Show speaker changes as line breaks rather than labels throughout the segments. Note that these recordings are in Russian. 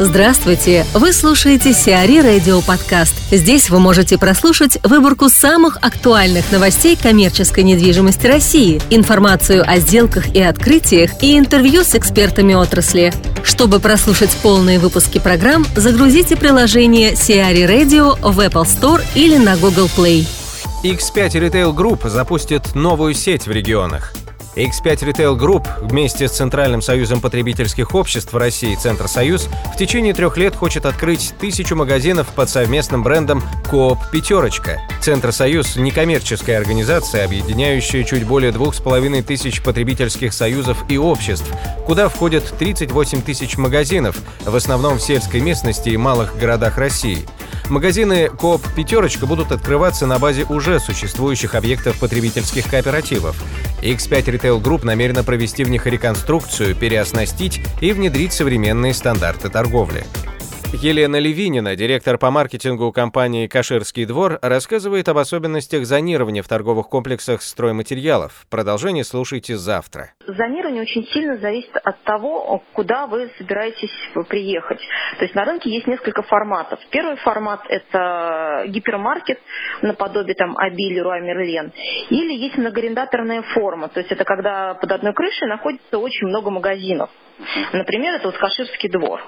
Здравствуйте! Вы слушаете Сиари Радио Подкаст. Здесь вы можете прослушать выборку самых актуальных новостей коммерческой недвижимости России, информацию о сделках и открытиях и интервью с экспертами отрасли. Чтобы прослушать полные выпуски программ, загрузите приложение Сиари Radio в Apple Store или на Google Play.
X5 Retail Group запустит новую сеть в регионах – X5 Retail Group вместе с Центральным союзом потребительских обществ России «Центр Союз» в течение трех лет хочет открыть тысячу магазинов под совместным брендом «Коop Пятерочка». «Центр Союз» — некоммерческая организация, объединяющая чуть более двух с половиной тысяч потребительских союзов и обществ, куда входят 38 тысяч магазинов, в основном в сельской местности и малых городах России. Магазины «Коop Пятерочка» будут открываться на базе уже существующих объектов потребительских кооперативов. X5 Retail Group намерена провести в них реконструкцию, переоснастить и внедрить современные стандарты торговли. Елена Левинина, директор по маркетингу компании «Каширский двор», рассказывает об особенностях зонирования в торговых комплексах стройматериалов. Продолжение слушайте завтра.
Зонирование очень сильно зависит от того, куда вы собираетесь приехать. То есть на рынке есть несколько форматов. Первый формат – это гипермаркет, наподобие там Аби, Леруа, Мерлен. Или есть многоарендаторная форма. То есть это когда под одной крышей находится очень много магазинов. Например, это вот Каширский двор.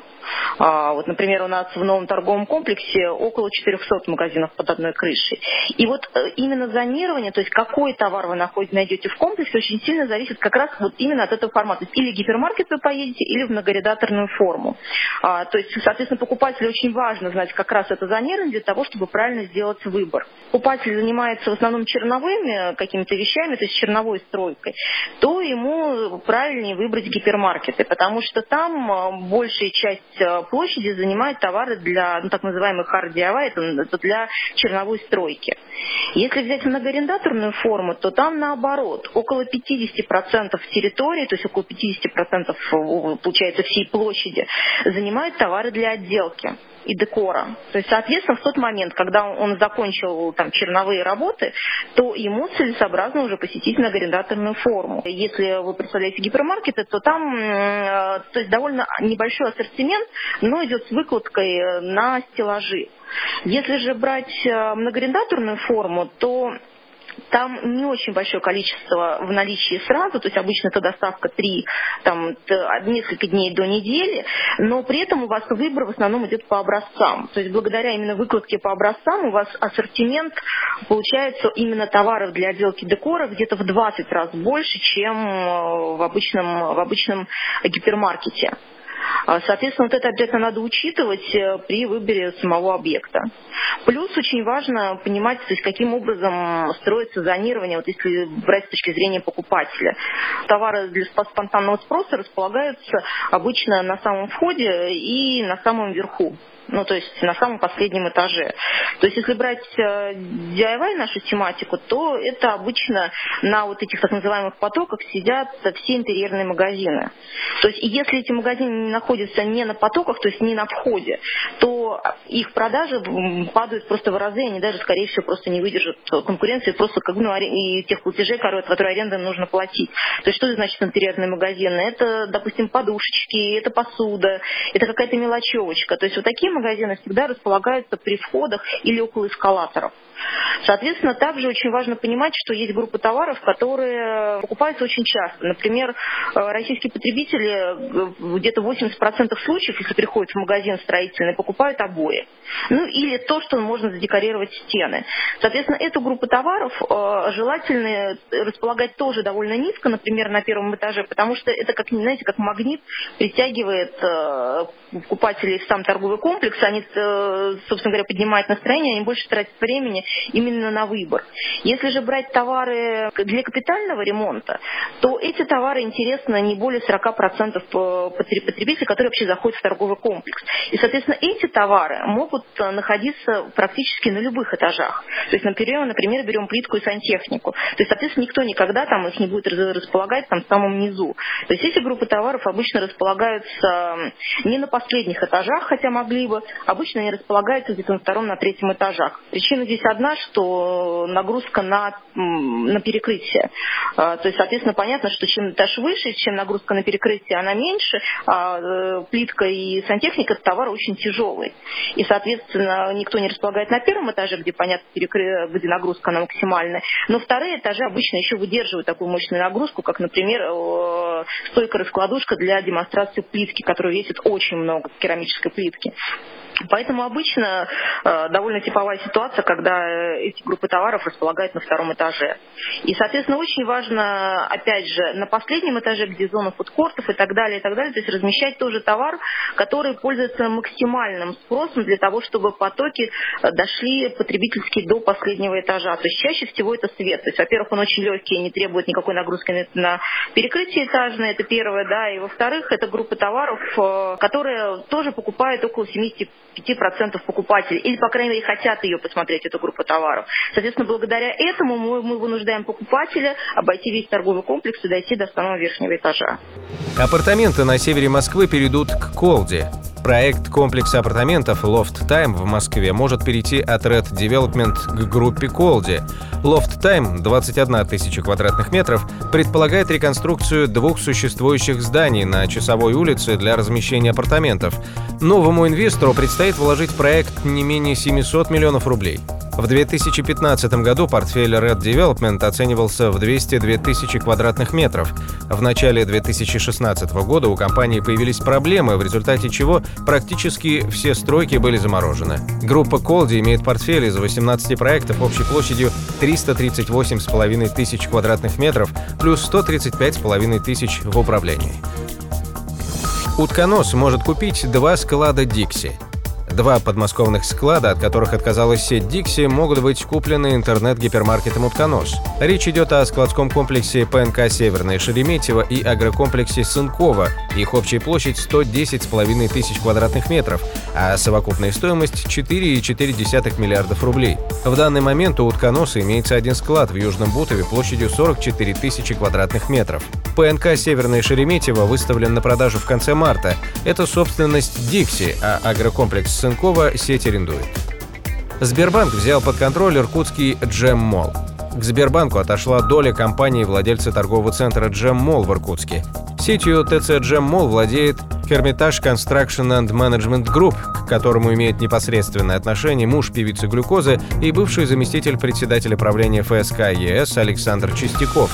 А, вот, например, у нас в новом торговом комплексе около 400 магазинов под одной крышей. И вот э, именно зонирование, то есть какой товар вы найдете в комплексе, очень сильно зависит как раз вот именно от этого формата. То есть или гипермаркет вы поедете, или в многоредакторную форму. А, то есть, соответственно, покупателю очень важно знать как раз это зонирование для того, чтобы правильно сделать выбор. Покупатель занимается в основном черновыми какими-то вещами, то есть черновой стройкой, то ему правильнее выбрать гипермаркеты, потому что там э, большая часть Э, площади занимают товары для ну, так называемых hard DIY, это, это для черновой стройки. Если взять многоарендаторную форму, то там наоборот, около 50% территории, то есть около 50% э, получается всей площади, занимают товары для отделки и декора. То есть, соответственно, в тот момент, когда он закончил там черновые работы, то ему целесообразно уже посетить многоарендаторную форму. Если вы представляете гипермаркеты, то там э, то есть довольно небольшой ассортимент, но идет с выкладкой э, на стеллажи. Если же брать э, многоарендаторную форму, то там не очень большое количество в наличии сразу, то есть обычно это доставка 3, там, несколько дней до недели, но при этом у вас выбор в основном идет по образцам. То есть благодаря именно выкладке по образцам у вас ассортимент получается именно товаров для отделки декора где-то в 20 раз больше, чем э, в обычном, в обычном гипермаркете. А, соответственно, вот это обязательно надо учитывать э, при выборе самого объекта. Плюс очень важно понимать, то есть каким образом строится зонирование, вот если брать с точки зрения покупателя. Товары для спонтанного спроса располагаются обычно на самом входе и на самом верху ну, то есть на самом последнем этаже. То есть если брать э, DIY нашу тематику, то это обычно на вот этих так называемых потоках сидят все интерьерные магазины. То есть если эти магазины находятся не на потоках, то есть не на входе, то их продажи падают просто в разы, они даже, скорее всего, просто не выдержат конкуренции просто как, ну, и тех платежей, которые аренды нужно платить. То есть что значит интерьерные магазины? Это, допустим, подушечки, это посуда, это какая-то мелочевочка. То есть вот такие магазины всегда располагаются при входах или около эскалаторов. Соответственно, также очень важно понимать, что есть группы товаров, которые покупаются очень часто. Например, э, российские потребители э, где-то 80% случаев, если приходят в магазин строительный, покупают обои. Ну или то, что можно задекорировать стены. Соответственно, эту группу товаров э, желательно располагать тоже довольно низко, например, на первом этаже, потому что это, как, знаете, как магнит притягивает покупателей в сам торговый комплекс, они, собственно говоря, поднимают настроение, они больше тратят времени именно на выбор. Если же брать товары для капитального ремонта, то эти товары интересны не более 40% потребителей, которые вообще заходят в торговый комплекс. И, соответственно, эти товары могут находиться практически на любых этажах. То есть, например, например берем плитку и сантехнику. То есть, соответственно, никто никогда там их не будет располагать там в самом низу. То есть эти группы товаров обычно располагаются не на последних этажах, хотя могли бы, обычно они располагаются где-то на втором, на третьем этажах. Причина здесь одна, что нагрузка на, на перекрытие. А, то есть, соответственно, понятно, что чем этаж выше, чем нагрузка на перекрытие, она меньше, а э, плитка и сантехника – товар очень тяжелый. И, соответственно, никто не располагает на первом этаже, где, понятно, перекры... где нагрузка она максимальная. Но вторые этажи обычно еще выдерживают такую мощную нагрузку, как, например, стойка-раскладушка для демонстрации плитки, которая весит очень много, керамической плитки. Поэтому обычно э, довольно типовая ситуация, когда эти группы товаров располагают на втором этаже. И, соответственно, очень важно, опять же, на последнем этаже, где зона фудкортов и так далее, и так далее, то есть размещать тоже товар, который пользуется максимальным спросом для того, чтобы потоки э, дошли потребительские до последнего этажа. То есть чаще всего это свет. То есть, во-первых, он очень легкий, не требует никакой нагрузки на перекрытие этажное, это первое, да, и во-вторых, это группа товаров, э, которые тоже покупают около 70 5% покупателей, или, по крайней мере, хотят ее посмотреть, эту группу товаров. Соответственно, благодаря этому мы, мы вынуждаем покупателя обойти весь торговый комплекс и дойти до самого верхнего этажа.
Апартаменты на севере Москвы перейдут к Колде. Проект комплекса апартаментов Loft Time в Москве может перейти от Red Development к группе Колди. Loft Time, 21 тысяча квадратных метров, предполагает реконструкцию двух существующих зданий на Часовой улице для размещения апартаментов. Новому инвестору предстоит вложить в проект не менее 700 миллионов рублей. В 2015 году портфель Red Development оценивался в 202 тысячи квадратных метров. В начале 2016 года у компании появились проблемы, в результате чего практически все стройки были заморожены. Группа Колди имеет портфель из 18 проектов общей площадью 338,5 тысяч квадратных метров плюс 135,5 тысяч в управлении. Утконос может купить два склада «Дикси». Два подмосковных склада, от которых отказалась сеть «Дикси», могут быть куплены интернет-гипермаркетом «Утконос». Речь идет о складском комплексе ПНК «Северное Шереметьево» и агрокомплексе «Сынково». Их общая площадь 110,5 тысяч квадратных метров, а совокупная стоимость 4,4 миллиардов рублей. В данный момент у «Утконоса» имеется один склад в Южном Бутове площадью 44 тысячи квадратных метров. ПНК «Северное Шереметьево» выставлен на продажу в конце марта. Это собственность «Дикси», а агрокомплекс Цинкова сеть арендует. Сбербанк взял под контроль иркутский Джем Мол. К Сбербанку отошла доля компании владельца торгового центра Джем Мол в Иркутске. Сетью ТЦ Джем Мол владеет Hermitage Construction and Management Group, к которому имеет непосредственное отношение муж певицы глюкозы и бывший заместитель председателя правления ФСК ЕС Александр Чистяков.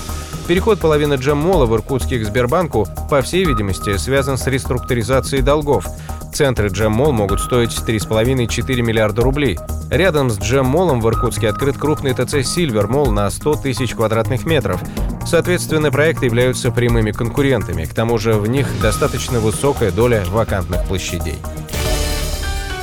Переход половины Джеммола в Иркутске к Сбербанку, по всей видимости, связан с реструктуризацией долгов. Центры Джем-Мол могут стоить 3,5-4 миллиарда рублей. Рядом с Джем-Молом в Иркутске открыт крупный ТЦ «Сильвер Мол» на 100 тысяч квадратных метров. Соответственно, проекты являются прямыми конкурентами. К тому же в них достаточно высокая доля вакантных площадей.